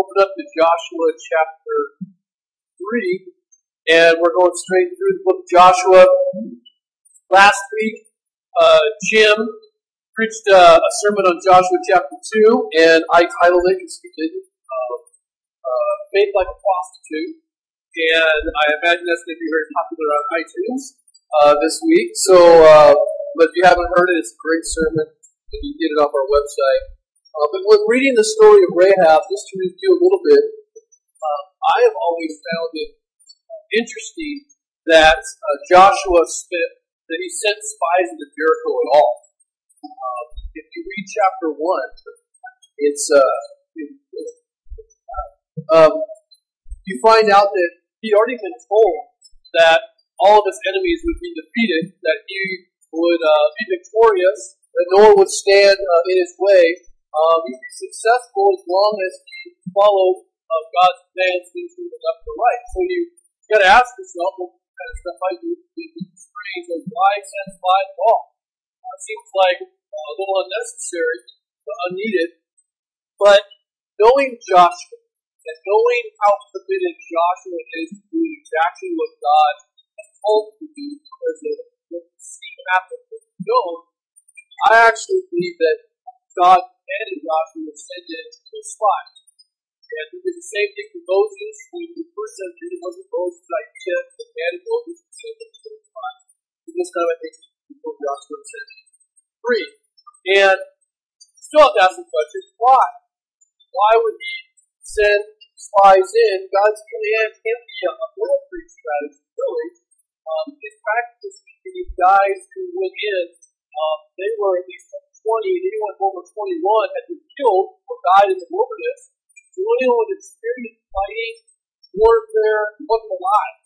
open up to Joshua chapter 3, and we're going straight through the book of Joshua. Last week, uh, Jim preached uh, a sermon on Joshua chapter 2, and I titled it, did, uh, uh, Faith Like a Prostitute. And I imagine that's going to be very popular on iTunes uh, this week. So, uh, but if you haven't heard it, it's a great sermon, and you can get it off our website. Uh, but when reading the story of Rahab, just to review a little bit, uh, I have always found it interesting that uh, Joshua spent, that he sent spies into Jericho at all. Um, if you read chapter 1, it's, uh, um, you find out that he'd already been told that all of his enemies would be defeated, that he would uh, be victorious, that no one would stand uh, in his way, um, he'd be successful as long as you follow uh, God's commands into the left right. So you got to ask yourself what kind of stuff might be strange and why spies at all. Uh, it seems like a little unnecessary, but unneeded. But knowing Joshua and knowing how committed Joshua is to doing exactly what God has told him to do, because of what the scene happened with Job, I actually believe that God commanded Joshua to send in two spies. And he did the same thing for Moses. When the first century, wasn't Moses' idea to command Moses to send in two spies. And this time I think before Joshua sent three. And still have to ask the question, why? Why would he send spies in? God's command can't be a military strategy, really. Um, his practice, these guys who went in, um, they were at least 20, and anyone over 21 had been killed or died in the wilderness. So anyone with experience fighting, warfare, wasn't alive.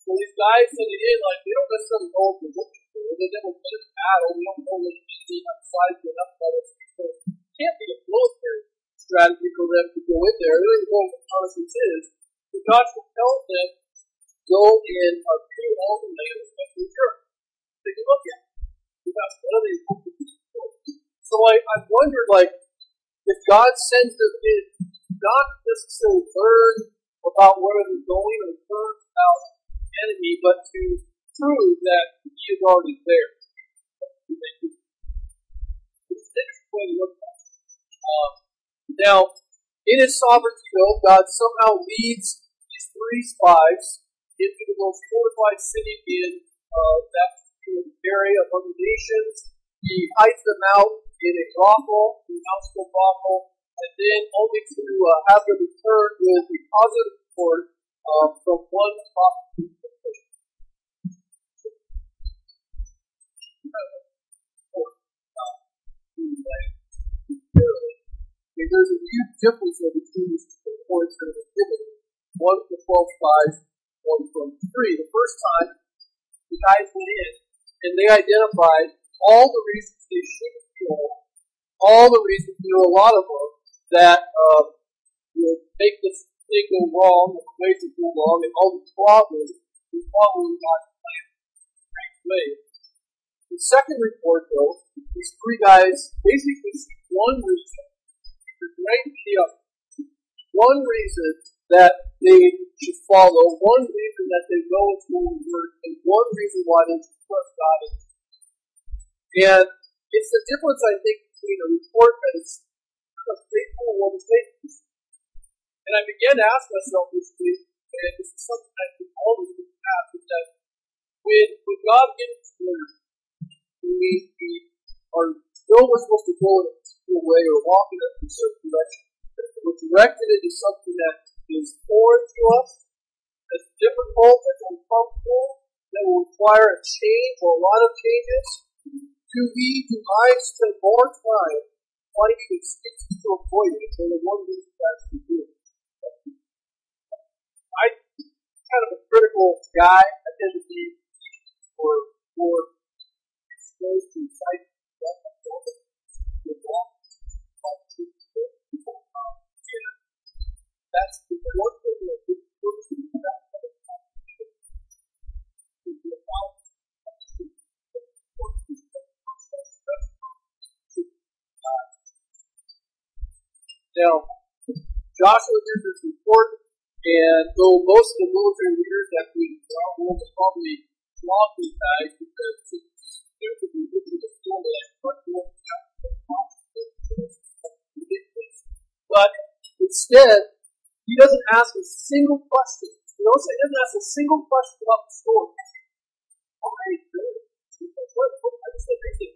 So these guys it in like they don't necessarily know what they're looking for. They never been in battle. We don't know what anything outside of enough battle. So it can't be a military strategy for them to go in there. They don't know what reconnaissance is. So God compels them to go in a few all the land, especially Europe. Take a look at it. Because one of these so I, I wondered, like, if God sends them in, not necessarily learn about where they're going or learn about the enemy, but to prove that He is already there. Um, now, in His sovereignty, though, God somehow leads these three spies into the most fortified city in uh, that area among the nations. He hides them out in a brothel, a gospel brothel, and then only to uh, have them return with a positive report uh, from one prostitute. Okay, there's a huge difference between these two reports that are given. One from 12 spies, one from 3. The first time, the guys went in and they identified all the reasons they should all the reasons, you know, a lot of them, that um, you know, make this thing go wrong, the ways to go wrong, and all the problems is following God's plan in way. The second report, though, these three guys basically see one reason, the great idea, one reason that they should follow, one reason that they know it's going to work, and one reason why they should trust God. And it's the difference, I think, between a report that is faithful and one is faithful. And I began to ask myself this week, and this is something I think all of us have, is that when, when God gives us word, we, we are know we're supposed to go in a particular way or walk in a certain direction. But we're directed into something that is foreign to us, that's difficult, that's uncomfortable, that will require a change or a lot of changes to be do I spend more time finding excuses to avoid it than the one reason to actually do? I'm kind of a critical guy. I tend to be more, more exposed to sight. That's the one thing that Now, Joshua gives this report, and though most of the military leaders that we well, will probably flog these guys because there's a ridiculous story like what but instead, he doesn't ask a single question. You notice he doesn't ask a single question about the story. Why? What, what, I just think he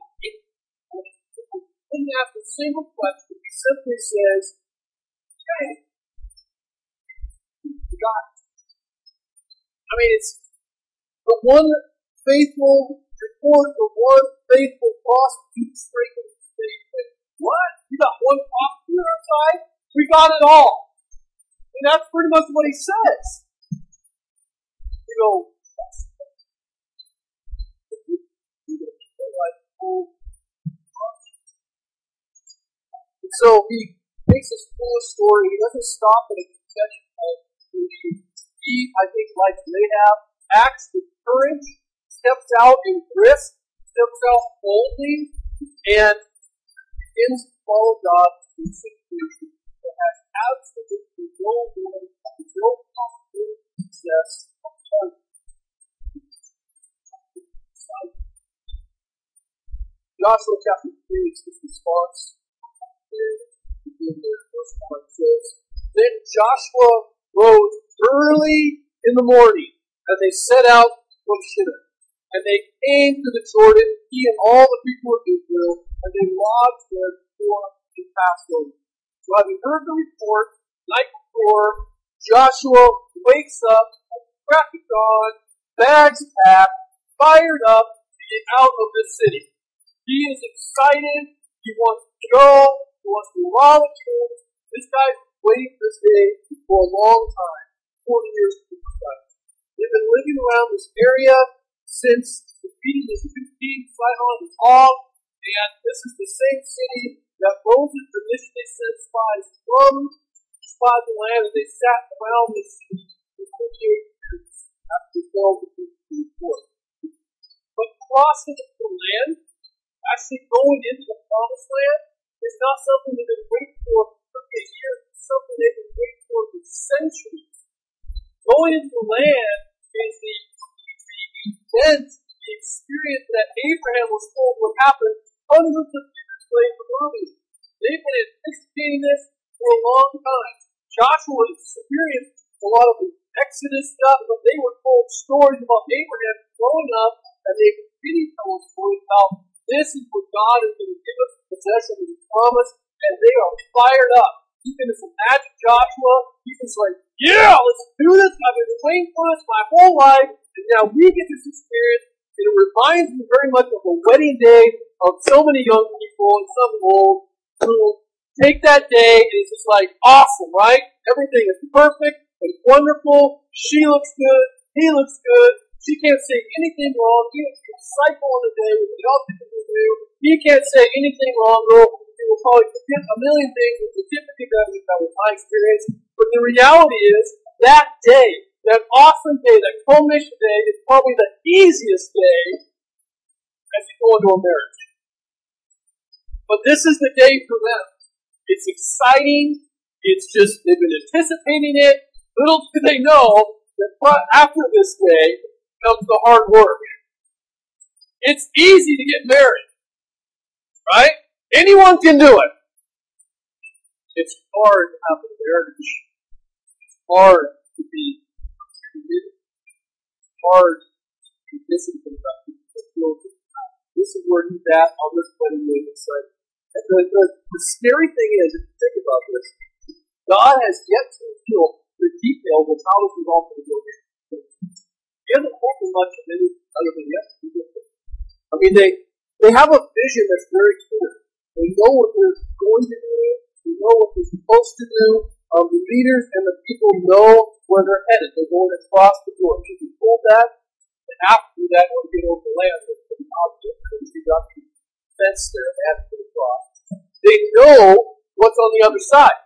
didn't ask a single question. He simply says, "Hey, God." I mean, it's the one faithful report, the one faithful straight in the state. What? You got one prosecutor outside? We got it all. And that's pretty much what he says. You go, so he makes this full story. He doesn't stop at a confession of He, I think, like Rahab, acts with courage, steps out in risk, steps out boldly, and begins to follow God in situations that has absolutely no way, no possibility of success Joshua chapter 3 is his response Then Joshua rose early in the morning and they set out from Shittim. And they came to the Jordan, he and all the people of Israel, and they lodged there before they passed over. So having heard the report, night before, Joshua wakes up at the crack of dawn, bags packed, fired up to get out of the city. He is excited. He wants to go who wants to rob the troops. This guy's waiting this day for a long time, 40 years to be precise. They've been living around this area since defeating this two teams, Sihon and Og, and this is the same city that Moses initially sent spies from spy the land, and they sat around this city for 48 years after the fall of the report. But crossing the land, actually going into the promised land, it's not something they've been waiting for for years. It's something they've been waiting for for centuries. Going into the land is the, event, the experience that Abraham was told would happen hundreds of years later earlier. They've been anticipating this for a long time. Joshua experienced a lot of the Exodus stuff, but they were told stories about Abraham growing up, and they continued to tell stories about this is what God is going to give us possession of his promise, and they are fired up. You can just imagine Joshua. He's just like, yeah, let's do this. I've been waiting for this my whole life, and now we get this experience. And it reminds me very much of a wedding day of so many young people and some old who take that day and it's just like awesome, right? Everything is perfect and wonderful. She looks good. He looks good. She can't say anything wrong. He was cycle on the day with the outfit do. You can't say anything wrong, girl. You will probably forget a million things, which is typically does. That was my experience. But the reality is, that day, that awesome day, that culmination day, is probably the easiest day as you go into a marriage. But this is the day for them. It's exciting. It's just, they've been anticipating it. Little do they know that after this day comes the hard work. It's easy to get married. Right? Anyone can do it. It's hard to have a marriage. It's hard to be committed. It's hard to be about This is where he's at on this wedding day. It's like, the, the, the scary thing is, if you think about this, God has yet to reveal the details of how this is all going to go down. Hasn't told me much of any other than yes, I mean, they, they have a vision that's very clear. They know what they're going to do. They know what they're supposed to do. Um, the leaders and the people know where they're headed. They're going to cross the Jordan. If you told that, and after that, when they get over the land, it's pretty obvious because they got the fence there. To cross. They know what's on the other side.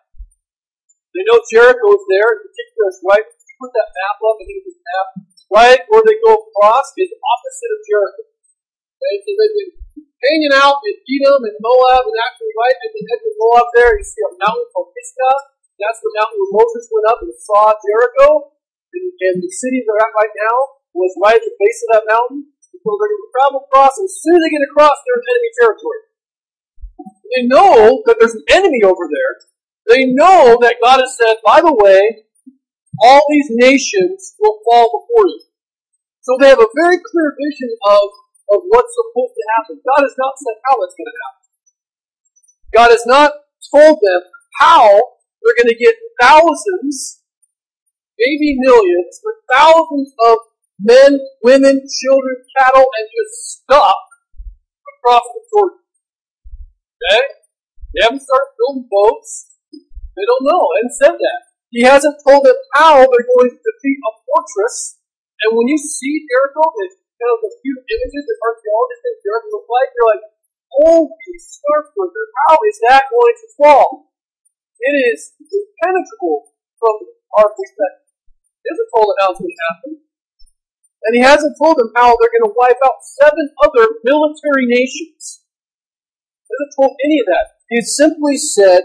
They know Jericho is there. In particular, right. Put that map up. I think it's map. Right where they go across is opposite of Jericho. Okay, so they've been hanging out in Edom and Moab, and actually right at the edge of Moab there, you see a mountain called Pisgah. That's the mountain where Moses went up and saw Jericho. And, and the city they're at right now was right at the base of that mountain. So they're going to travel across, and as soon as they get across, they're in enemy territory. They know that there's an enemy over there. They know that God has said, by the way, all these nations will fall before you. So they have a very clear vision of, of what's supposed to happen. God has not said how it's going to happen. God has not told them how they're going to get thousands, maybe millions, but thousands of men, women, children, cattle, and just stuff across the Jordan. Okay? They haven't started building boats. They don't know. And said that. He hasn't told them how they're going to defeat a fortress. And when you see Jericho, it's kind of the few images that archaeologists think Jericho look like, you're like, "Oh, holy starflipper, how is that going to fall? It is impenetrable from our perspective. He hasn't told them how it's going to happen. And he hasn't told them how they're going to wipe out seven other military nations. He hasn't told any of that. He simply said,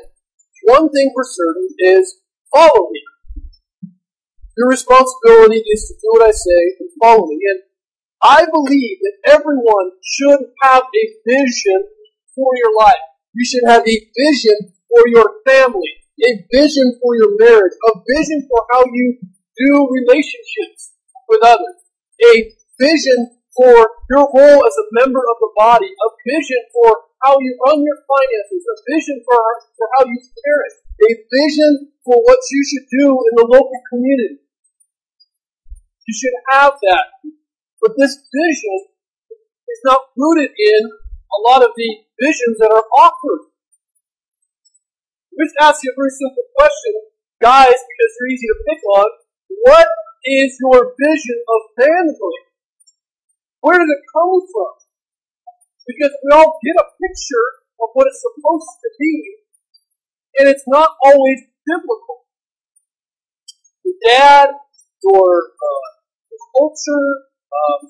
one thing for certain is follow me. Your responsibility is to do what I say and follow me. And I believe that everyone should have a vision for your life. You should have a vision for your family, a vision for your marriage, a vision for how you do relationships with others, a vision for your role as a member of the body, a vision for how you run your finances, a vision for, for how you parent, a vision for what you should do in the local community. You should have that. But this vision is not rooted in a lot of the visions that are offered. Let's ask you a very simple question, guys, because they're easy to pick on. What is your vision of family? Where does it come from? Because we all get a picture of what it's supposed to be, and it's not always biblical. The dad or uh, culture, um,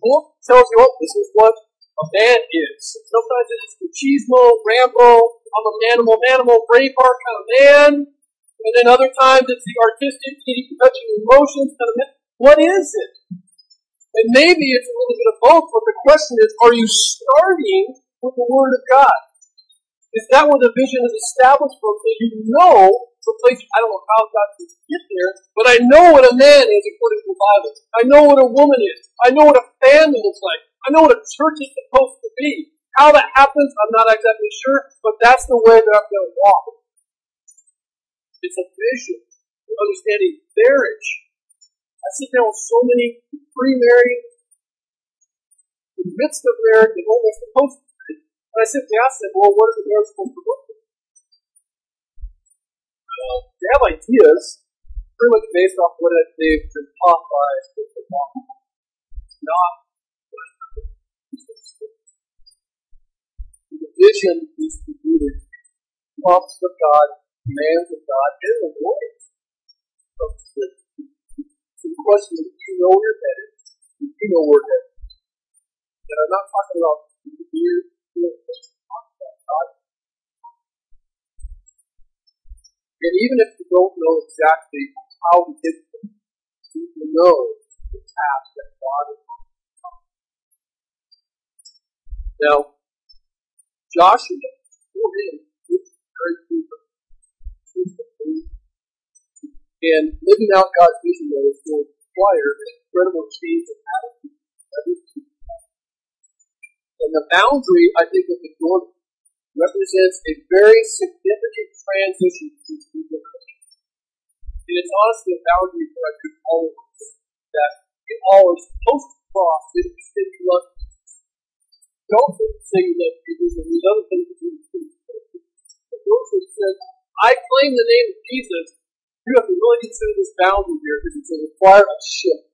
book tells you, oh, this is what a man is. Sometimes it's machismo, Rambo, I'm a manimal, manimal, braveheart kind of man. And then other times it's the artistic, touching emotions kind of man. What is it? And maybe it's a little bit of both, but the question is, are you starting with the Word of God? Is that where the vision is established from? So you know the place, I don't know how God can get there, but I know what a man is according to the Bible. I know what a woman is. I know what a family looks like. I know what a church is supposed to be. How that happens, I'm not exactly sure, but that's the way that I'm going to walk. It's a vision understanding marriage. I sit down with so many pre-married, in the midst of marriage, and what supposed to be. And I simply ask them, well, what is the marriage supposed to look like? Well, they have ideas, pretty much based off what they've been taught by spiritual not vision is to be the prompts of God, commands of God, and the voice of the So the question is, do you know you're headed? Do you know where headed? And I'm not talking about about God. And even if you don't know exactly how to get there, you know the task that God is Now, Joshua, for him, was very clear. And living out God's vision, though, is going to require an incredible change of attitude. And the boundary, I think, of the Jordan represents a very significant transition between two generations. And it's honestly a boundary for I think all that we all are supposed to cross in extend love don't say you love Jesus and these other things that you do. Joseph says, I claim the name of Jesus. You have to really consider this boundary here because it's a shift.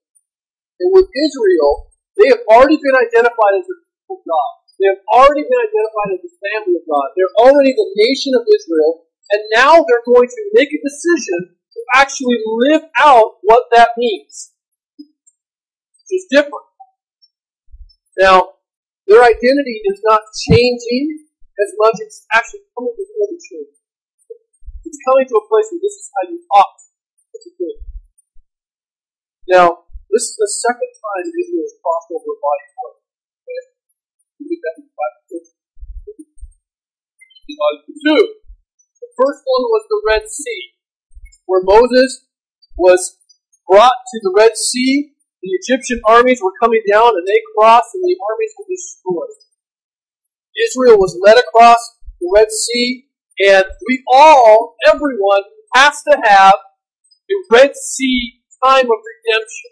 And with Israel, they have already been identified as the people of God. They have already been identified as the family of God. They're already the nation of Israel. And now they're going to make a decision to actually live out what that means. Which is different. Now, their identity is not changing as much as actually coming before the truth. It's coming to a place where this is how you ought to do. Now, this is the second time Israel has crossed over a body of water. Okay? Get that in. Two. The first one was the Red Sea, where Moses was brought to the Red Sea. The Egyptian armies were coming down, and they crossed, and the armies were destroyed. Israel was led across the Red Sea, and we all, everyone, has to have a Red Sea time of redemption.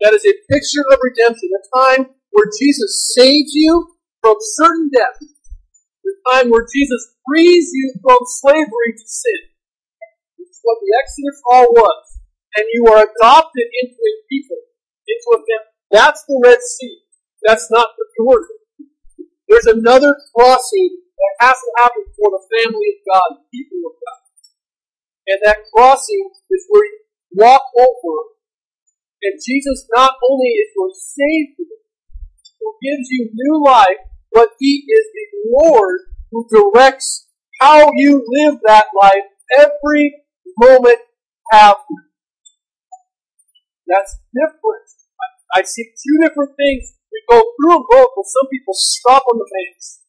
That is a picture of redemption, a time where Jesus saves you from certain death, the time where Jesus frees you from slavery to sin. This is what the Exodus all was. And you are adopted into a people, into a family. That's the Red Sea. That's not the Jordan. There's another crossing that has to happen for the family of God, the people of God. And that crossing is where you walk over, and Jesus not only is your Savior, who gives you new life, but He is the Lord who directs how you live that life every moment after. That's different. I, I see two different things. We go through them both, but some people stop on the base.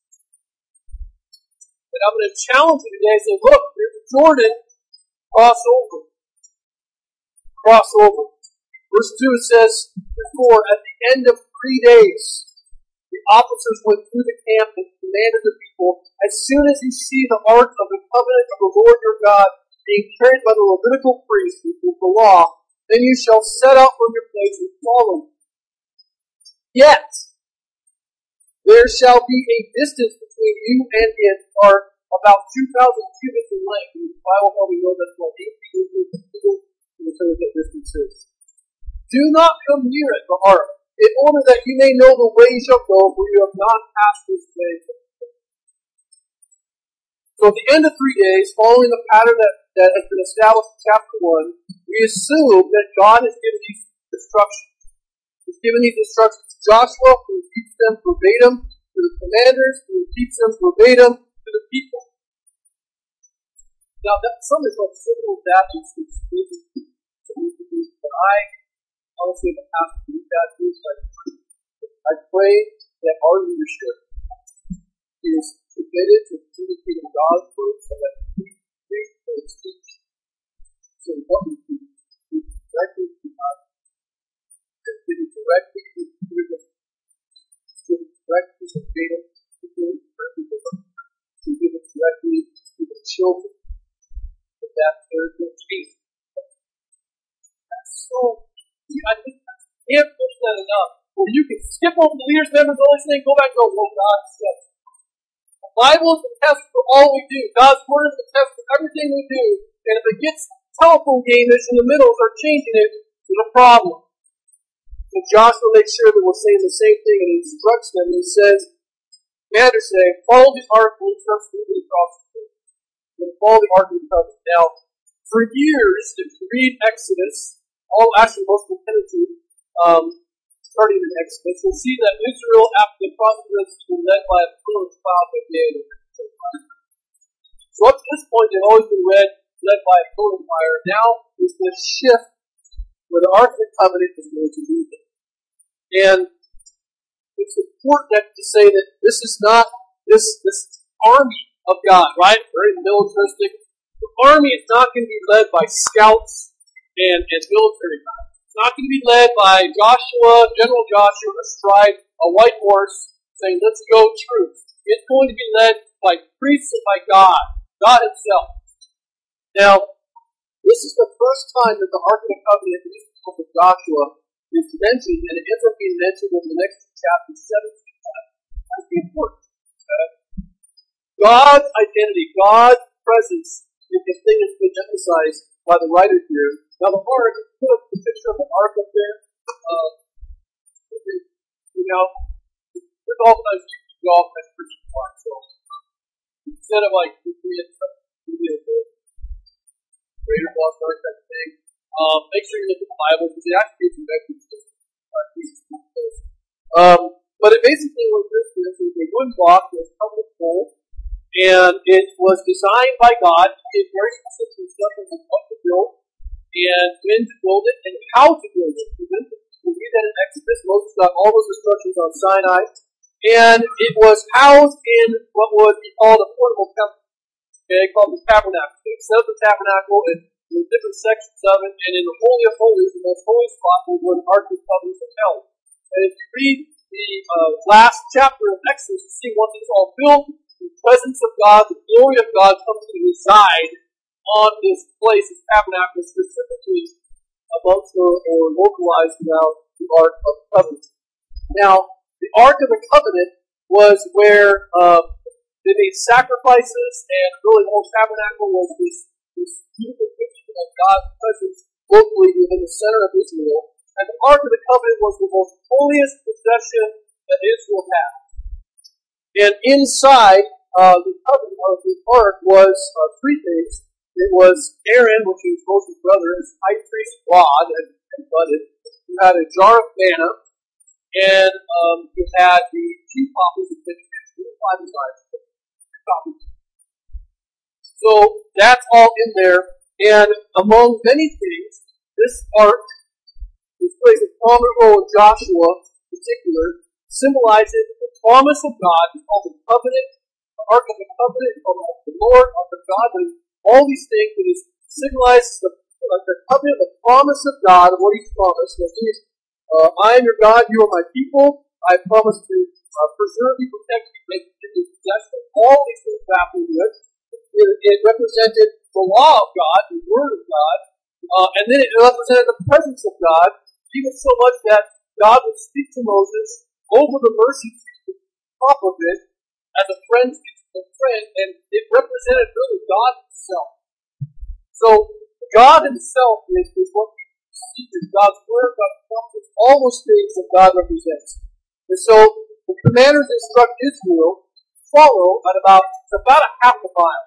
And I'm going to challenge you today and say, look, there's Jordan, cross over. Cross over. Verse 2 says, Before, at the end of three days, the officers went through the camp and commanded the people, As soon as you see the ark of the covenant of the Lord your God being carried by the Levitical priests, with the law, then you shall set out from your place and follow. Yet, there shall be a distance between you and it are about 2,000 cubits in length. And the Bible probably knows that's what 18 inches in terms of distances. Do not come near it, the ark, in order that you may know the way you shall go, for you have not passed this way. So at the end of three days, following the pattern that, that has been established in chapter 1, we assume that God has given these instructions. He's given these instructions to Joshua, who teach them verbatim to the commanders, who teach them verbatim to the people. Now, that, some is like simple that is but I honestly the past that is like I pray that our leadership is committed to communicating God's word so that we preach and teach. So what we do is directly the give it directly to data, to give it directly to the children. But that third thing, that's so I think I can't that enough. Where you can skip over the leaders, members, all these things, go back and go, well, God says. The Bible is the test for all we do. God's Word is the test for everything we do. And if it gets telephone gamers in the middle start changing it, there's a problem. So Joshua makes sure that we're saying the same thing and he instructs them. He says, Commanders say, follow the ark and trust me the sea. Follow the ark and trust Now, for years, if you read Exodus, all actually most of the Pentateuch, um, starting in Exodus, we'll see that Israel, after the Sea, was led by a pillar of cloud by day and So up to this point, they've always been led, led by a pillar of fire. Now is this shift where the Ark of the Covenant is going to be them. And it's important to say that this is not this this army of God, right? Very militaristic. The army is not going to be led by scouts and, and military guys. It's not going to be led by Joshua, General Joshua, astride a white horse saying, let's go truth. It's going to be led by priests and by God, God Himself. Now, this is the first time that the Ark of the Covenant in the book of Joshua is mentioned, and it ends up being mentioned in the next chapter, 17 times. That's important. Okay? God's identity, God's presence is the thing that's been emphasized by the writer here now the ark, put up the picture of the ark up there. Uh, you know, there's all kinds of golf and Christian park. So instead of like we had we greater lost ark type thing, um, make sure you look at the Bible because it actually gives you to um, but it basically what this is is a wooden block with covered pole, And it was designed by God to give very specific instructions on what to build and when to build it and how to build it. We read that in Exodus. Moses got all those instructions on Sinai. And it was housed in what would be called a portable temple. Okay, called the tabernacle. It up the tabernacle and were different sections of it, and in the Holy of Holies, the most holy spot was where the Ark of the Covenant was held. And if you read the uh, last chapter of Exodus, you see once it's all built, the presence of God, the glory of God comes to reside on this place, this tabernacle, specifically amongst or, or localized around the Ark of the Covenant. Now, the Ark of the Covenant was where uh, they made sacrifices, and really the whole tabernacle was this, this beautiful picture of God's presence locally within the center of Israel. And the Ark of the Covenant was the most holiest possession that Israel had. And inside uh, the covenant of the ark was uh, three things. It was Aaron, which was Moses' brother, his high priest rod and, and budded. You had a jar of manna, and um, you had the two copies of fish, five copies. So that's all in there. And among many things, this ark, which plays a prominent role in Joshua in particular, symbolizes the promise of God, called the covenant, the ark of the covenant, called the Lord, of the God, and all these things, that is symbolizes the, uh, the covenant, the promise of God, of what He's promised. That He is, uh, I am your God, you are my people. I promise to uh, preserve you, protect you, make you possession. All these things happen with. It, it represented the law of God, the Word of God, uh, and then it represented the presence of God, even so much that God would speak to Moses over the mercy seat, top of it, as a friend speaks to a friend, and it represented really God Himself. So God Himself is, is what we see is God's Word, God's promises, all those things that God represents. And so the commanders instruct Israel to follow at about about a half a mile,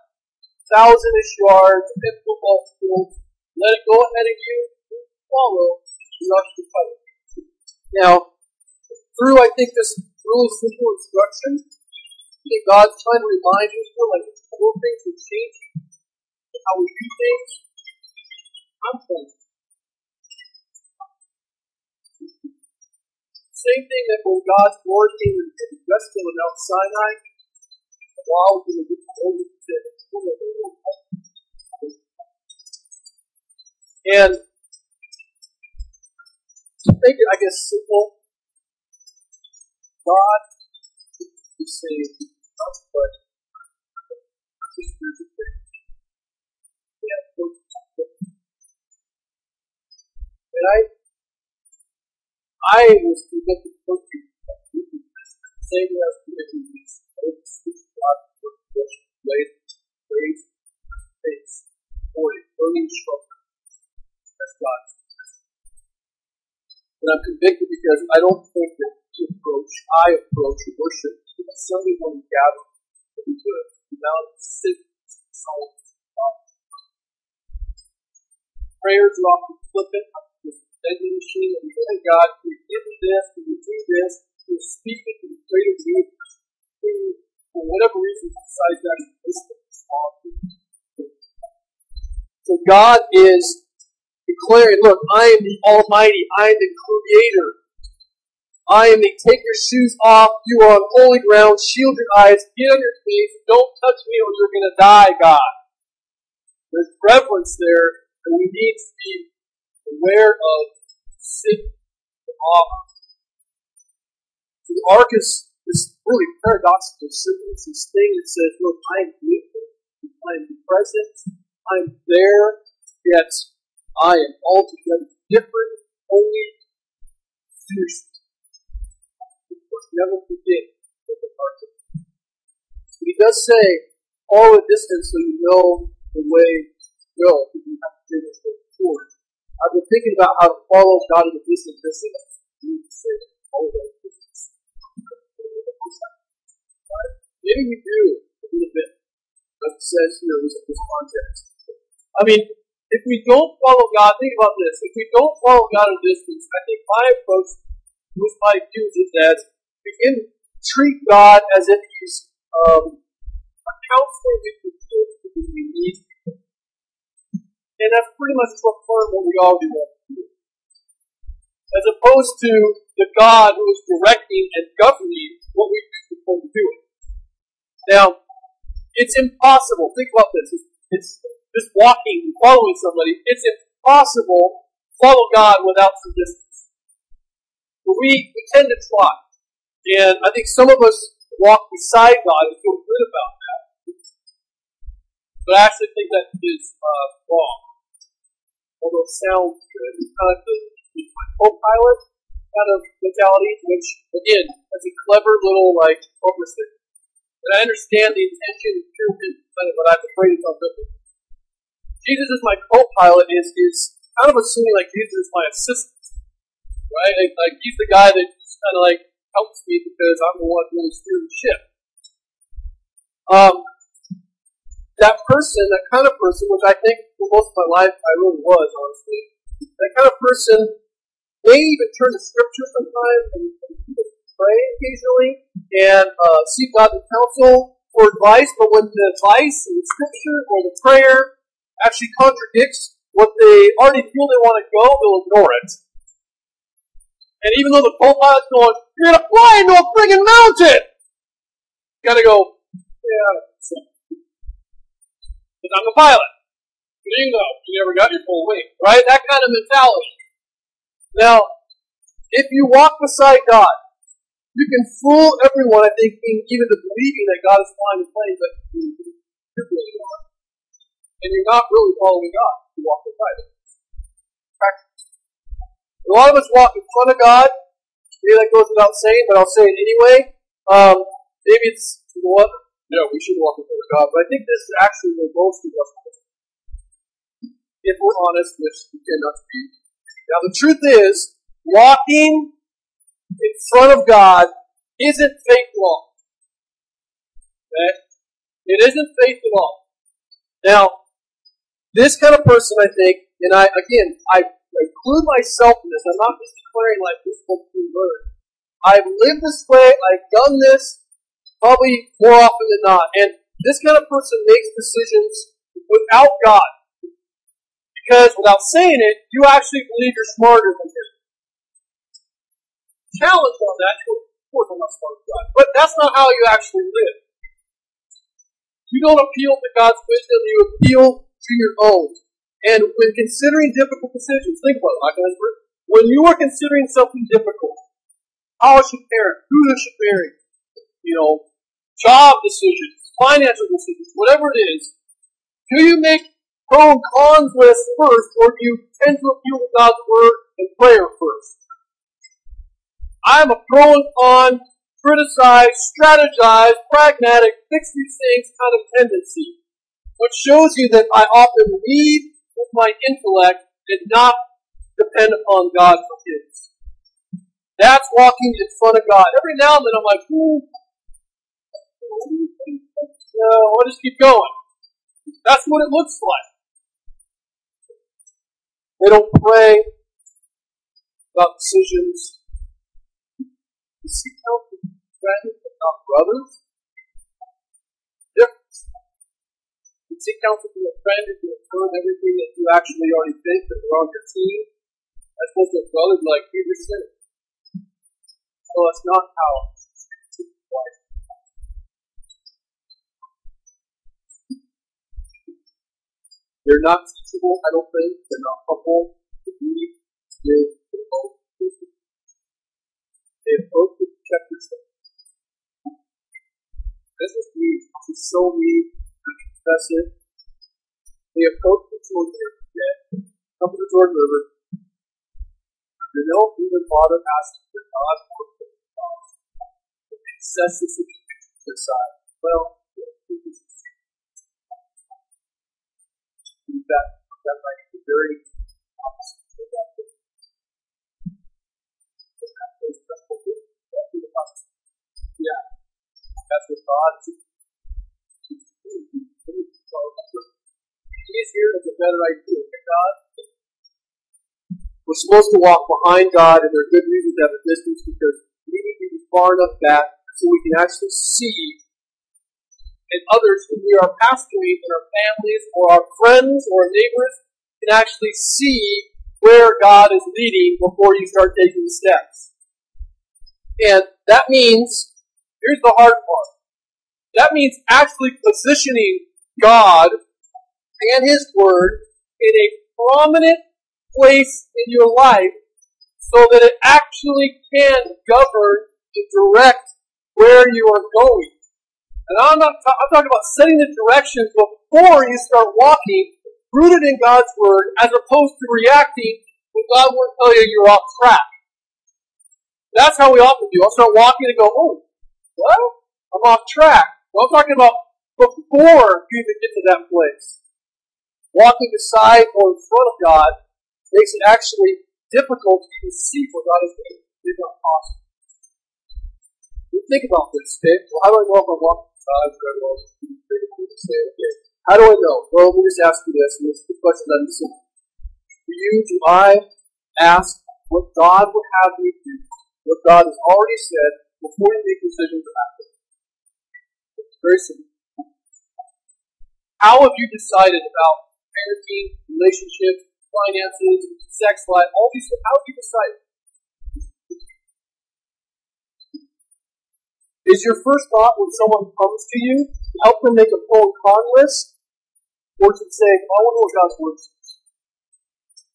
thousand-ish yards, and football field. Let it go ahead of you, follow, rush the fight. Now, through I think this really simple instruction, I think God's trying to remind Israel like little things will change how we do things. I'm Same thing that when God's Lord came and rested on Mount Sinai, the law was over to And to make it, I guess, simple, God is saying, but I was convicted of same as committing these God for worship, praise, praise, faith, for a burning struggle as God's. And I'm convicted because I don't think that the approach, I approach worship, certainly when we gather, do it without sitting songs. Prayers are often flippant, vending machine and telling God, you give me this? You do this? You speak it to the greater universe? Who, for whatever reason, decides that is So God is declaring, look, I am the Almighty. I am the Creator. I am the take your shoes off. You are on holy ground. Shield your eyes. Get on your knees, Don't touch me or you're going to die, God. There's reverence there, and we need to be aware of sin and awe. So the ark is this really paradoxical symbol. It's this thing that says, look, I am you, I am present, I am there, yet I am altogether different, holy, fierce. Never forget what the is. But he does say, follow a distance so you know the way to go. You have to do this before. I've been thinking about how to follow God in the distance. Distance. Maybe we do a little bit, as it says here in this context. I mean, if we don't follow God, think about this. If we don't follow God in distance, I think my approach, with my views, is that we can treat God as if He's um, a counselor we can give because we need And that's pretty much what what we to do. As opposed to the God who is directing and governing what we do before we do it. Now, it's impossible. Think about this. It's, it's just walking, and following somebody. It's impossible to follow God without some distance. But we, we tend to try. And I think some of us walk beside God and feel good about that. But I actually think that is uh, wrong. Although it sounds good. It's kind of the, co-pilot kind of mentality, which, again, that's a clever little, like, overstick. And I understand the intention pure intent, but I'm afraid it's not biblical. Jesus is my co-pilot is, is kind of assuming like Jesus is my assistant. Right? Like, like he's the guy that just kind of like helps me because I'm the one really steering the ship. Um, that person, that kind of person, which I think for most of my life I really was, honestly, that kind of person may even turn to scripture sometimes and, and pray occasionally and uh, seek God's counsel for advice, but when the advice and the scripture or the prayer actually contradicts what they already feel they want to go, they'll ignore it. And even though the co-pilot's going, you're gonna fly into a friggin' mountain! You gotta go, yeah, I'm the pilot. Bingo, you never got your full weight, right? That kind of mentality. Now, if you walk beside God, you can fool everyone, I think, even to believing that God is flying the plane, but you're really not. And you're not really following God. You walk beside Him. A lot of us walk in front of God. Maybe that goes without saying, but I'll say it anyway. Um, maybe it's, you know? No, we should walk in front of God. But I think this is actually where most of us if we're honest, which we tend not to be. Now, the truth is, walking in front of God isn't faith law. Okay? It isn't faith all. Now, this kind of person, I think, and I again, I include myself in this. I'm not just declaring like this book being learned. I've lived this way. I've done this probably more often than not. And this kind of person makes decisions without God. Because without saying it, you actually believe you're smarter than him. Challenge on that, of course I'm not smarter than God. But that's not how you actually live. You don't appeal to God's wisdom, you appeal to your own. And when considering difficult decisions, think about it, like when you are considering something difficult, how I should parent, who I should marry, you know, job decisions, financial decisions, whatever it is, do you make and cons list first, or do you tend to appeal to God's word and prayer first? I'm a pro and con, criticize, strategize, pragmatic, fix these things kind of tendency, which shows you that I often lead with my intellect and not depend upon God for his. That's walking in front of God. Every now and then I'm like, hmm, no, I'll just keep going. That's what it looks like. They don't pray about decisions. You seek help from friends but not brothers. Difference. You seek counsel from a friend if you affirm everything that you actually already think that they're on your team. As opposed to a brother like, you you're sinning. So that's not how They're not teachable, I don't think. They're not humble. They need to They approach with chapter 6. This is me. This is so me confess it. They approach the Jordan River, come to the Jordan River. They don't even bother asking for God or for God. They assess the situation to decide, well, that, that be very opposite of that. Yeah, that's what God is easier is a better idea. God, we're supposed to walk behind God, and there are good reasons to have a distance because we need to be far enough back so we can actually see and others who we are pastoring in our families or our friends or our neighbors can actually see where God is leading before you start taking steps. And that means, here's the hard part. That means actually positioning God and His Word in a prominent place in your life so that it actually can govern and direct where you are going. And I'm not I'm talking about setting the directions before you start walking, rooted in God's Word, as opposed to reacting when God will tell you you're off track. That's how we often do. I'll start walking and go, oh, what? I'm off track. Well, I'm talking about before you even get to that place. Walking beside or in front of God makes it actually difficult to see what God is doing. It's not possible. You think about this, okay? Well, how do I know if I'm walking How do I know? Well, let me just ask you this, and this is the question I'm you, do I ask what God would have me do, what God has already said, before you make decisions about it? It's very simple. How have you decided about parenting, relationships, finances, sex life, all these things. How have you decide? Is your first thought when someone comes to you, to help them make a pro and con list? Or to say, oh, I wonder what God's word says?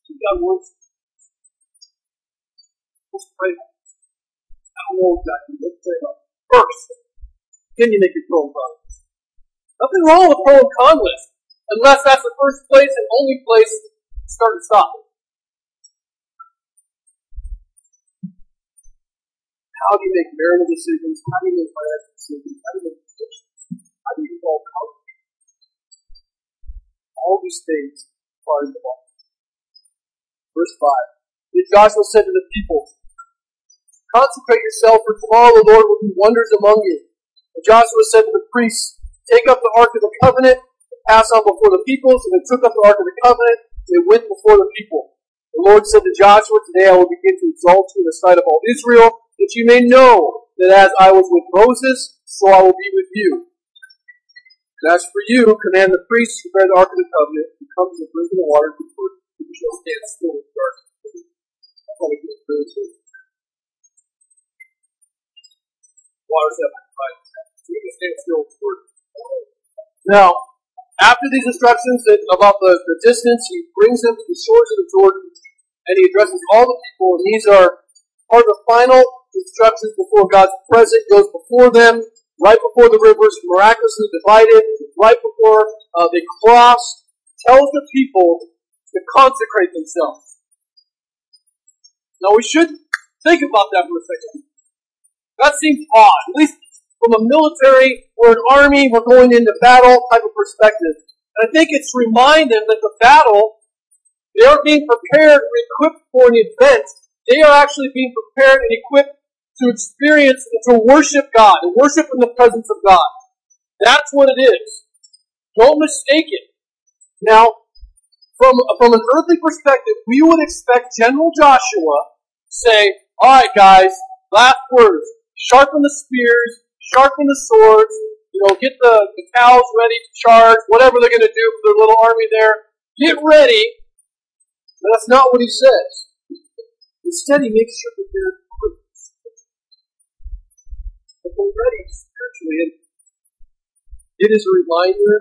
God's word says? Let's pray about it. I don't know exactly. Let's pray about it. First, then you make your pro and con list. Nothing wrong with pro and con list, unless that's the first place and only place start and stop. How do you make marital decisions? How do you make financial decisions? How do you make decisions? How do you involve conflict? All these things are involved. Verse 5. Then Joshua said to the people, Consecrate yourself, for tomorrow the Lord will do wonders among you. And Joshua said to the priests, Take up the ark of the covenant, and pass on before the people. So they took up the ark of the covenant, they went before the people. The Lord said to Joshua, Today I will begin to exalt you in the sight of all Israel, that you may know that as I was with Moses, so I will be with you. And as for you, command the priests to prepare the ark of the covenant, who comes and brings the water to the you shall stand still in the dark. Now, after these instructions about the, the distance, he brings them to the shores of the Jordan and he addresses all the people. And these are part of the final instructions before God's presence goes before them, right before the rivers miraculously divided, right before uh, they cross, tells the people to consecrate themselves. Now we should think about that for a second. That seems odd. At least from a military or an army, we're going into battle type of perspective. And I think it's remind them that the battle, they aren't being prepared or equipped for an event. They are actually being prepared and equipped to experience to worship God, to worship in the presence of God. That's what it is. Don't mistake it. Now, from, from an earthly perspective, we would expect General Joshua say, alright guys, last words, sharpen the spears, sharpen the swords, you know, get the, the cows ready to charge, whatever they're going to do for their little army there. Get ready. But that's not what he says. Instead, he makes sure that they're equipped. That they're ready spiritually. And it is a reminder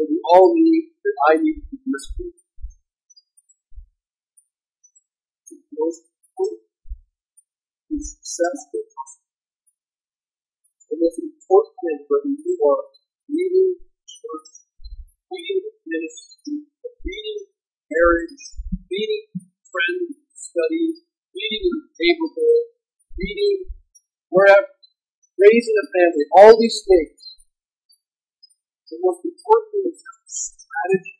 that we all need, that I need to be disciplined. Most important is successful the most important thing whether you are leading church, leading ministry, leading marriage, leading friends, studies, leading in the neighborhood, leading wherever, raising a family, all these things. The most important thing is not strategy,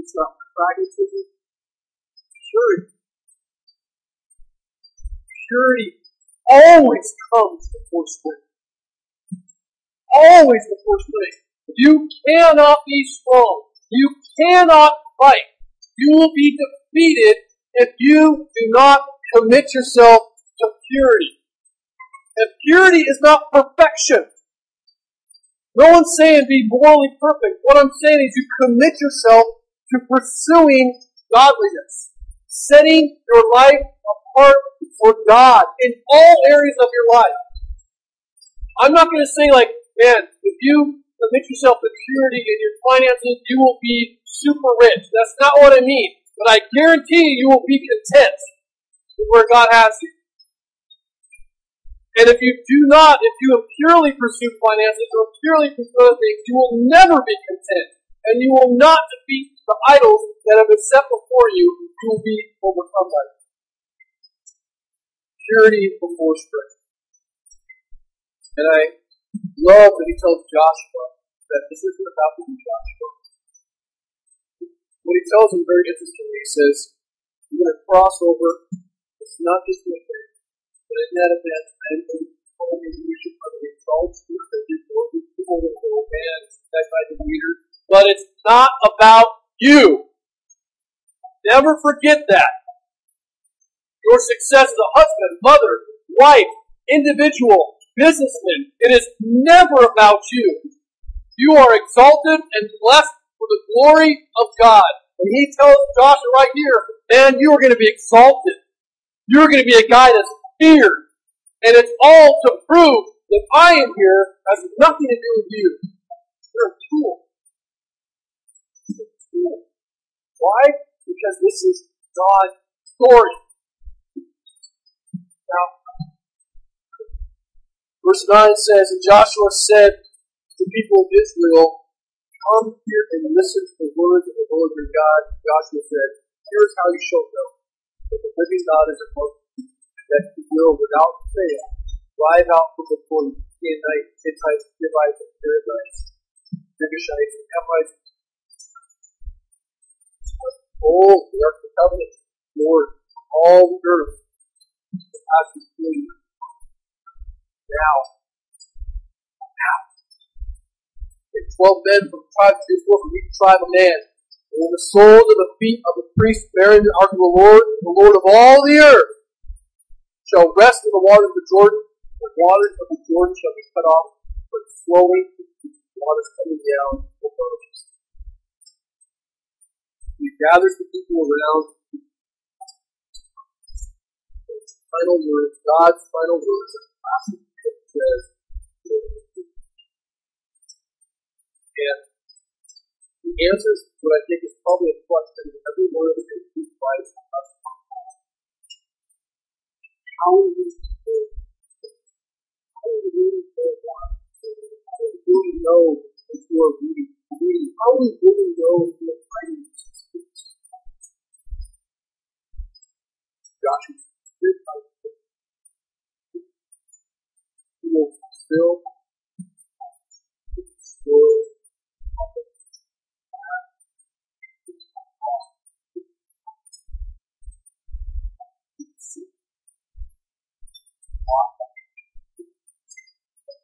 it's not pragmatism, purity. Purity always comes before strength always first thing. You cannot be strong. You cannot fight. You will be defeated if you do not commit yourself to purity. And purity is not perfection. No one's saying be morally perfect. What I'm saying is you commit yourself to pursuing godliness, setting your life apart for God in all areas of your life. I'm not going to say like, man, if you commit yourself to purity in your finances, you will be super rich. That's not what I mean. But I guarantee you will be content with where God has you. And if you do not, if you purely pursue finances or purely pursue other things, you will never be content. And you will not defeat the idols that have been set before you. You will be overcome by them. Purity before strength. And I love that he tells Joshua that this isn't about the Joshua. What he tells him very interestingly, he says, You're going to cross over. It's not just an event, but in that event, and told me we should put the results that people the bands led by the leader. But it's not about you. Never forget that. Your success as a husband, mother, wife, individual, businessman. It is never about you. You are exalted and blessed for the glory of God. And he tells Joshua right here, man, you are going to be exalted. You're going to be a guy that's feared. And it's all to prove that I am here has nothing to do with you. You're a tool. You're a tool. Why? Because this is God's story. Now, Verse 9 says, And Joshua said to the people of Israel, Come here and listen to the words of the Lord your God. Joshua said, Here is how you shall know that the living God is among you, that he will, without fail, drive out from before you Canaanites, Hittites, Hivites, and Perizzites, Girgashites, and Hamites. Oh, the Ark of the Covenant, Lord, all the earth, as we see now. Now. And twelve men from the tribe of Israel, from each tribe of man. And when the soles of the feet of the priests bearing the ark of the Lord, the Lord of all the earth, shall rest in the waters of the Jordan, the waters of the Jordan shall be cut off, but flowing waters coming down will burst. He gathers the people around. His final words, God's final words, says, and he answers what I think is probably a question every one of the tries to us. How do we how do we really How do we really know if you are reading? How do we really know if you are fighting Joshua will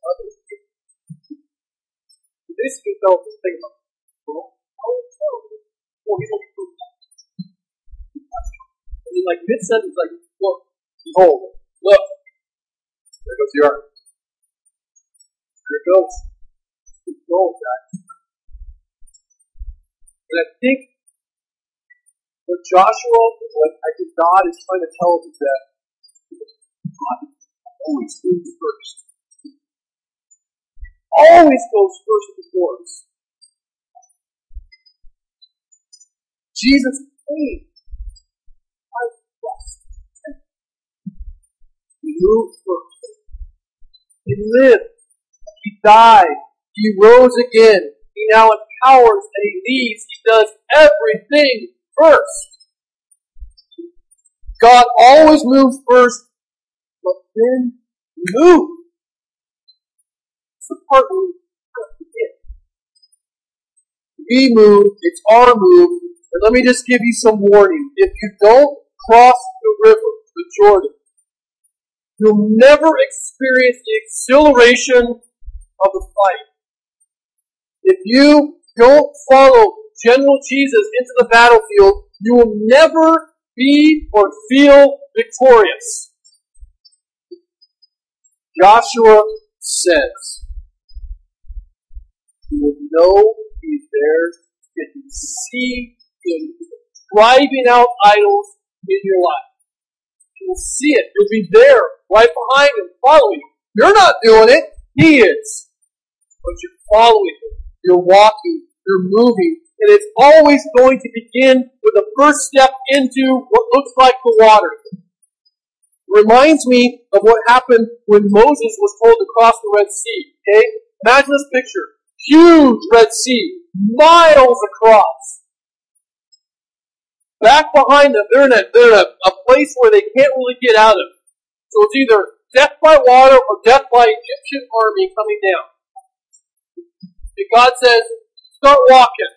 fulfill Basically, tell this thing about well, oh, oh, he's proof. And then, like mid sentence, like, look, behold, look, there goes the ark. There it goes. It goes, guys. And I think what Joshua, what I think God is trying to tell us is that always moves first. Always goes first before us. Jesus came. I trust. He moved first. He lived. He died. He rose again. He now empowers and he leads. He does everything first. God always moves first, but then move. It's the part we We move, it's our move, and let me just give you some warning. If you don't cross the river, the Jordan, you'll never experience the exhilaration of the fight. If you don't follow General Jesus into the battlefield, you will never be or feel victorious. Joshua says, You will know He's there. You can see Him driving out idols in your life. You will see it. You'll be there, right behind Him, following Him. You're not doing it. He is. But you're following Him. You're walking. You're moving. And it's always going to begin with the first step into what looks like the water. Reminds me of what happened when Moses was told to cross the Red Sea. Okay? Imagine this picture. Huge Red Sea, miles across. Back behind them, they're in a, they're in a, a place where they can't really get out of. So it's either death by water or death by Egyptian army coming down. And God says, start walking.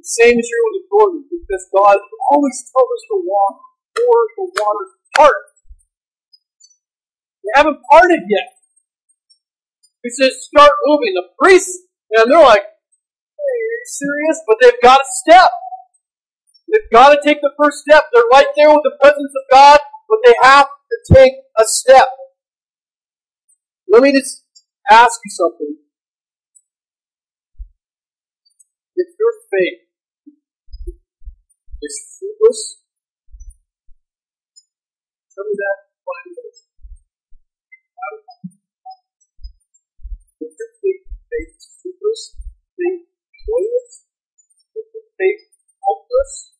The same is here with the Jordan, because God always tells us to walk toward the water's part. They haven't parted yet. He says, start moving. The priests, and they're like, hey, are you serious? But they've got to step. They've got to take the first step. They're right there with the presence of God, but they have to take a step. Let me just ask you something. If your faith is fruitless, tell me that joyless, if your faith helpless,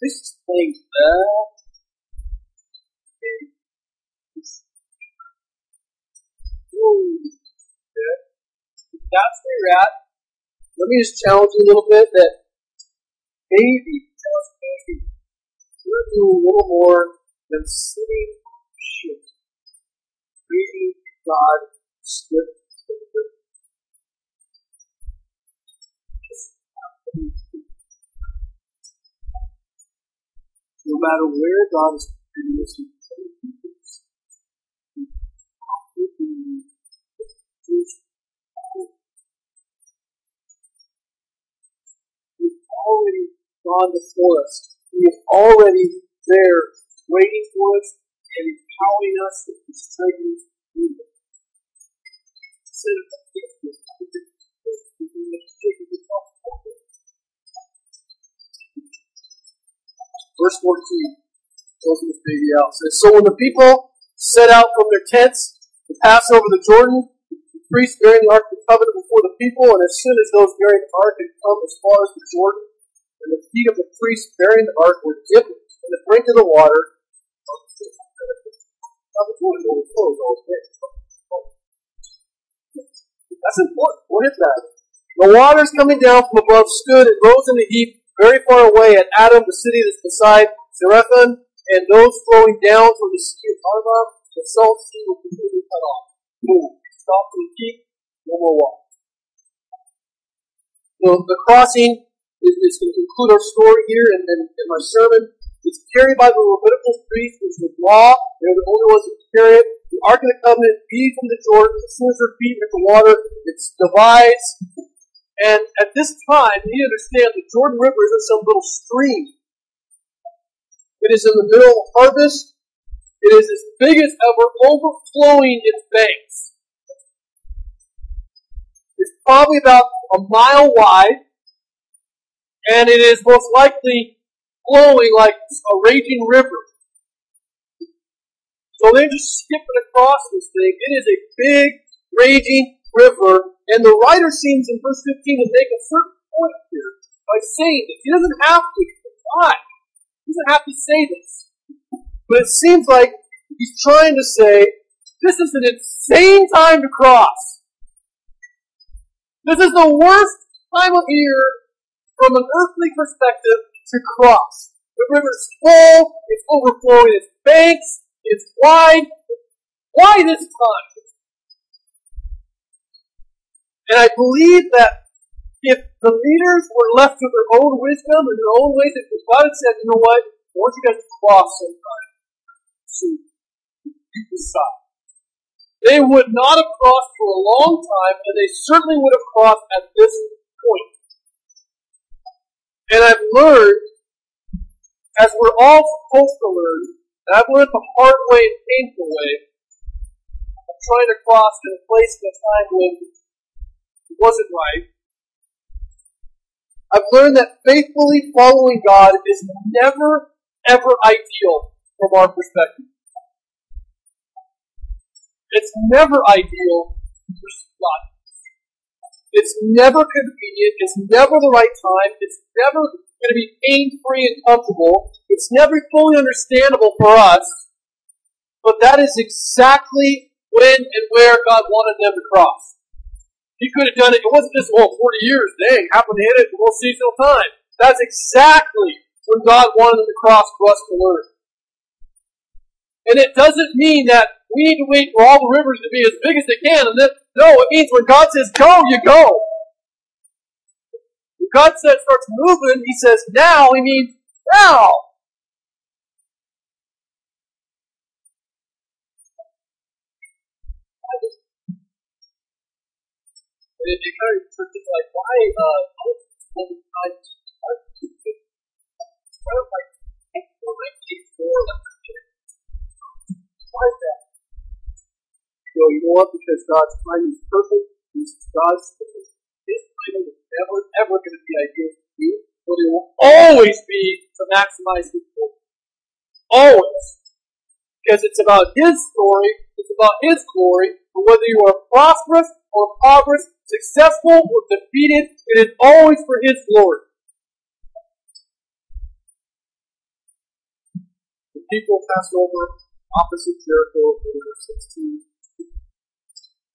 this that's where you're at, let me just challenge you a little bit that maybe, just maybe, you're doing a little more than sitting shit, reading God script. No matter where God is putting this already gone before us. He is already there, waiting for us and empowering us with His strength Verse 14, closing this baby out, says, So when the people set out from their tents to pass over the Jordan, the priests bearing the Ark of the Covenant before the people, and as soon as those bearing the Ark had come as far as the Jordan, and the feet of the priests bearing the ark were dipped in the brink of the water. That's important. What is that? The waters coming down from above stood and rose in a heap very far away at Adam, the city that's beside Zarethan, and those flowing down from the sea of Arabah, the salt sea were completely cut off. Boom. Stop the peak, no more water. So the crossing is going to conclude our story here and in my sermon. It's carried by the Levitical priests, which was law. They're the only ones that carry it. The Ark of the Covenant feeds from the Jordan. As soon as their feet hit the water, It's divides. And at this time, you understand the Jordan River isn't some little stream. It is in the middle of harvest. It is as big as ever, overflowing its banks. It's probably about a mile wide and it is most likely flowing like a raging river. So they're just skipping across this thing. It is a big, raging river, and the writer seems in verse 15 to make a certain point here by saying this. He doesn't have to. Why? He doesn't have to say this. But it seems like he's trying to say, this is an insane time to cross. This is the worst time of year from an earthly perspective to cross. The river is full, it's overflowing its banks, it's wide. Why this time? And I believe that if the leaders were left to their own wisdom and their own ways, if God had said, you know what, I want you guys to cross sometime soon, you decide. They would not have crossed for a long time, and they certainly would have crossed at this point. And I've learned, as we're all supposed to learn, And I've learned the hard way and painful way of trying to cross in a place in a time when it wasn't right. I've learned that faithfully following God is never, ever ideal from our perspective. It's never ideal. It's never convenient. It's never the right time. It's never going to be pain free and comfortable. It's never fully understandable for us. But that is exactly when and where God wanted them to cross. He could have done it. It wasn't just, well, 40 years, dang, happened to hit it a little seasonal time. That's exactly when God wanted them to cross for us to learn. And it doesn't mean that we need to wait for all the rivers to be as big as they can. And then, no, it means when God says go, you go. When God says starts moving, He says now, He means now. it kind of like why uh Why is? You know what? Because God's timing is perfect. He's God's His timing is never ever going to be ideal for you, but it will always be to maximize His glory. Always. Because it's about His story, it's about His glory, whether you are prosperous or impoverished, successful or defeated, it is always for His glory. The people passed over opposite Jericho in verse 16.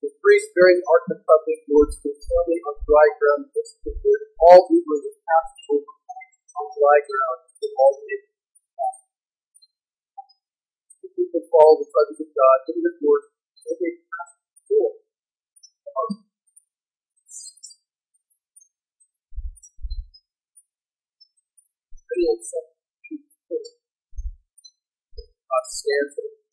The priest bearing the Ark of the Covenant Lord stood firmly on dry ground just before all Israel was passed on dry ground and all the The people followed the presence of God, giving the Lord, and they passed before. God stands in the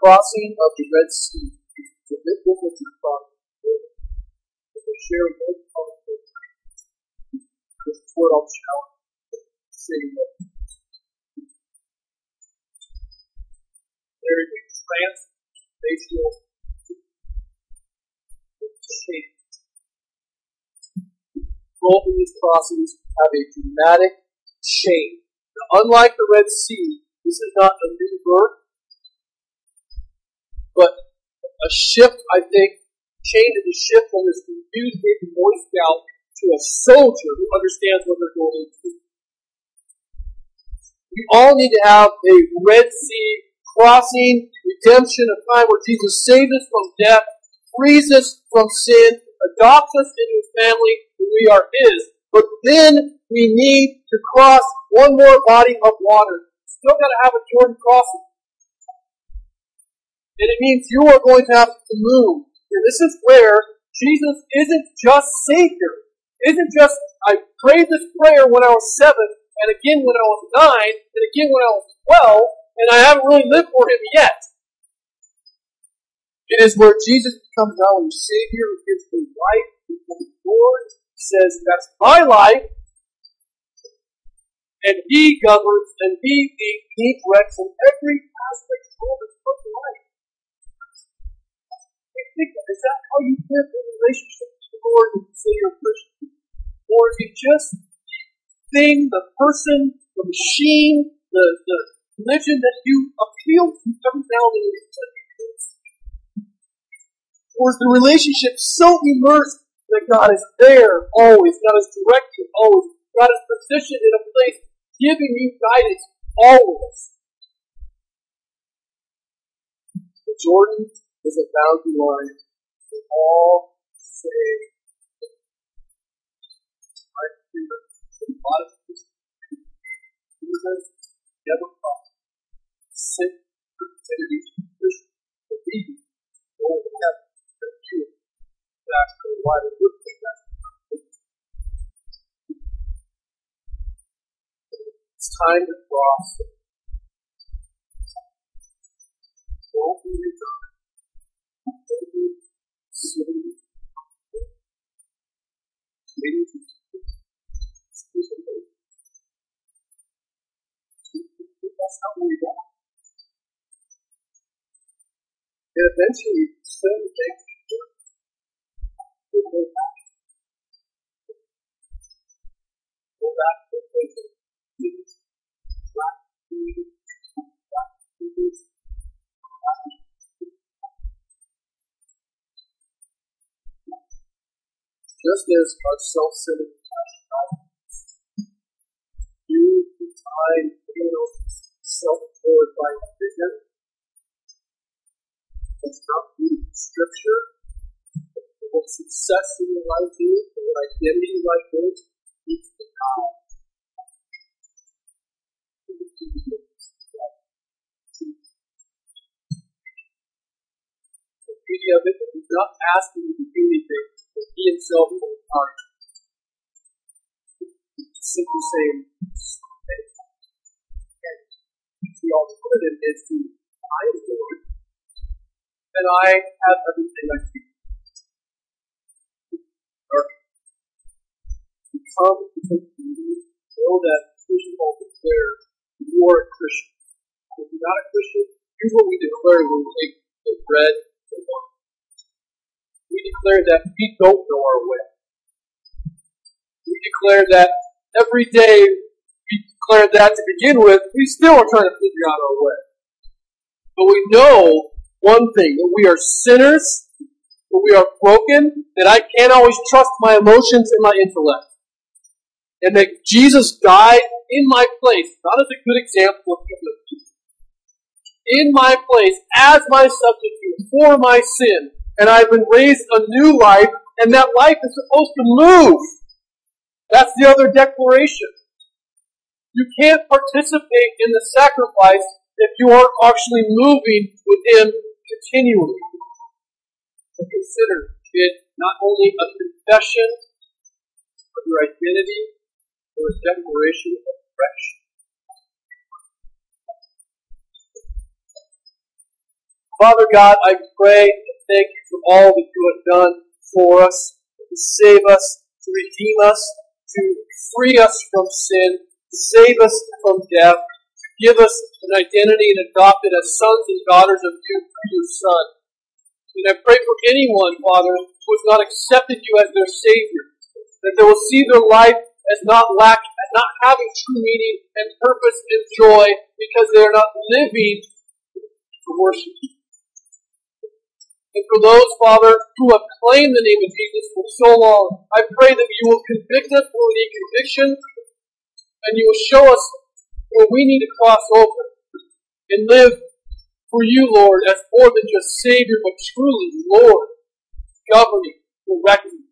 crossing of the Red Sea, is the of your father, the sharing no common This is what I'll shout, saying that there. Is a transformational both of these crossings have a dramatic change. Now, unlike the Red Sea, this is not a new birth, but a shift, I think, change a shift from this confused baby Boy Scout to a soldier who understands what they're going into. We all need to have a Red Sea crossing, redemption, a time where Jesus saves us from death, frees us from sin, adopts us into his family, and we are his. But then we need to cross one more body of water. Still got to have a Jordan crossing. And it means you are going to have to move. And this is where Jesus isn't just Savior. Isn't just, I prayed this prayer when I was seven, and again when I was nine, and again when I was twelve, and I haven't really lived for Him yet. It is where Jesus becomes our Savior, who gives me life, becomes Lord, says, That's my life, and He governs, and He leads, He directs in every aspect of His life. Is that how you live in relationship with the Lord when you say you're a Christian? Or is it just the thing, the person, the machine, the, the religion that you appeal to every now and then? Or is the relationship so immersed that God is there always? God is directing always. God is positioned in a place giving you guidance always. The Jordan is a boundary line to all say, right here, a lot of Jesus never thought, sit, consider these Christians, believe, go to heaven exactly why they would think that. It's time to cross. Don't be returned. And eventually, certain things will go back. Go back to the. Back to Back to Back. Just as our self-centered you find you know, self-glorifying vision, it's not reading scripture, what success in your life is, what identity in life is, it's the God. The beauty of it is not asking you to do anything, he himself. He's simply saying, the alternative is to I am Lord, and I have everything I need. come to take know that Christian Paul declares you are a Christian. If you're not a Christian, here's what we declare when we take the bread and declare that we don't know our way. We declare that every day we declare that to begin with, we still are trying to figure out our way. But we know one thing, that we are sinners, that we are broken, that I can't always trust my emotions and my intellect and that Jesus died in my place, not as a good example of humility, in my place as my substitute for my sin, and I've been raised a new life, and that life is supposed to move. That's the other declaration. You can't participate in the sacrifice if you aren't actually moving with Him continually. So consider it not only a confession of your identity, or a declaration of fresh. Father God, I pray thank you for all that you have done for us, to save us, to redeem us, to free us from sin, to save us from death, to give us an identity and adopt it as sons and daughters of you through your Son. And I pray for anyone, Father, who has not accepted you as their Savior, that they will see their life as not lack, as not having true meaning and purpose and joy because they are not living to worship you. And for those, Father, who have claimed the name of Jesus for so long, I pray that you will convict us when we need conviction, and you will show us where we need to cross over and live for you, Lord, as more than just Savior, but truly Lord, governing, directing,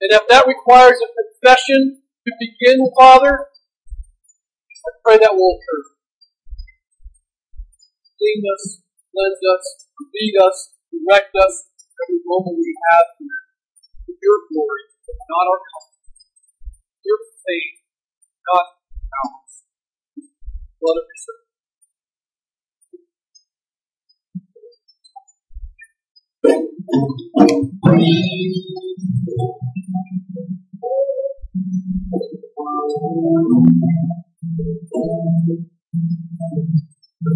and if that requires a confession to begin, Father, I pray that will occur. Clean us, cleanse us, lead us, direct us moment we have here for your glory, not our comfort. Your faith, not ours. Blood of your. Thank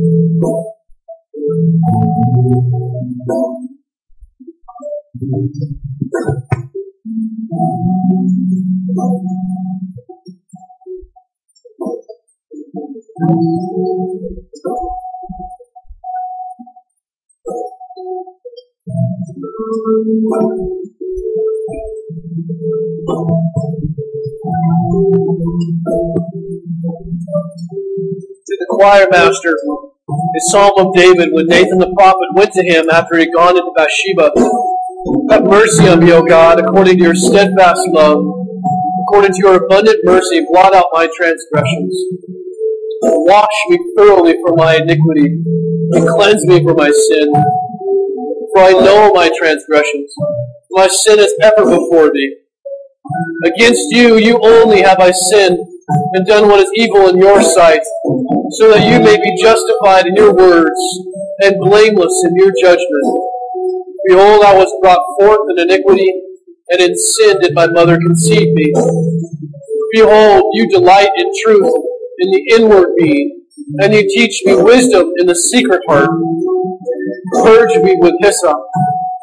you. Choir master, a psalm of David when Nathan the prophet went to him after he had gone into Bathsheba. Have mercy on me, O God, according to your steadfast love. According to your abundant mercy, blot out my transgressions. Wash me thoroughly from my iniquity, and cleanse me from my sin. For I know my transgressions. My sin is ever before thee. Against you, you only have I sinned and done what is evil in your sight, so that you may be justified in your words and blameless in your judgment. Behold, I was brought forth in iniquity, and in sin did my mother conceive me. Behold, you delight in truth in the inward being, and you teach me wisdom in the secret heart. Purge me with hyssop,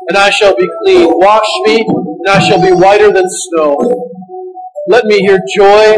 and I shall be clean. Wash me, and I shall be whiter than snow. Let me hear joy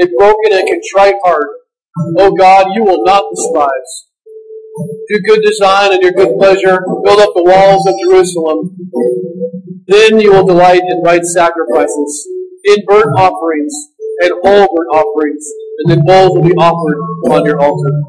a broken and contrite heart. O God, you will not despise. Do good design and your good pleasure. Build up the walls of Jerusalem. Then you will delight in right sacrifices, in burnt offerings, and whole burnt offerings, and then bowls will be offered on your altar.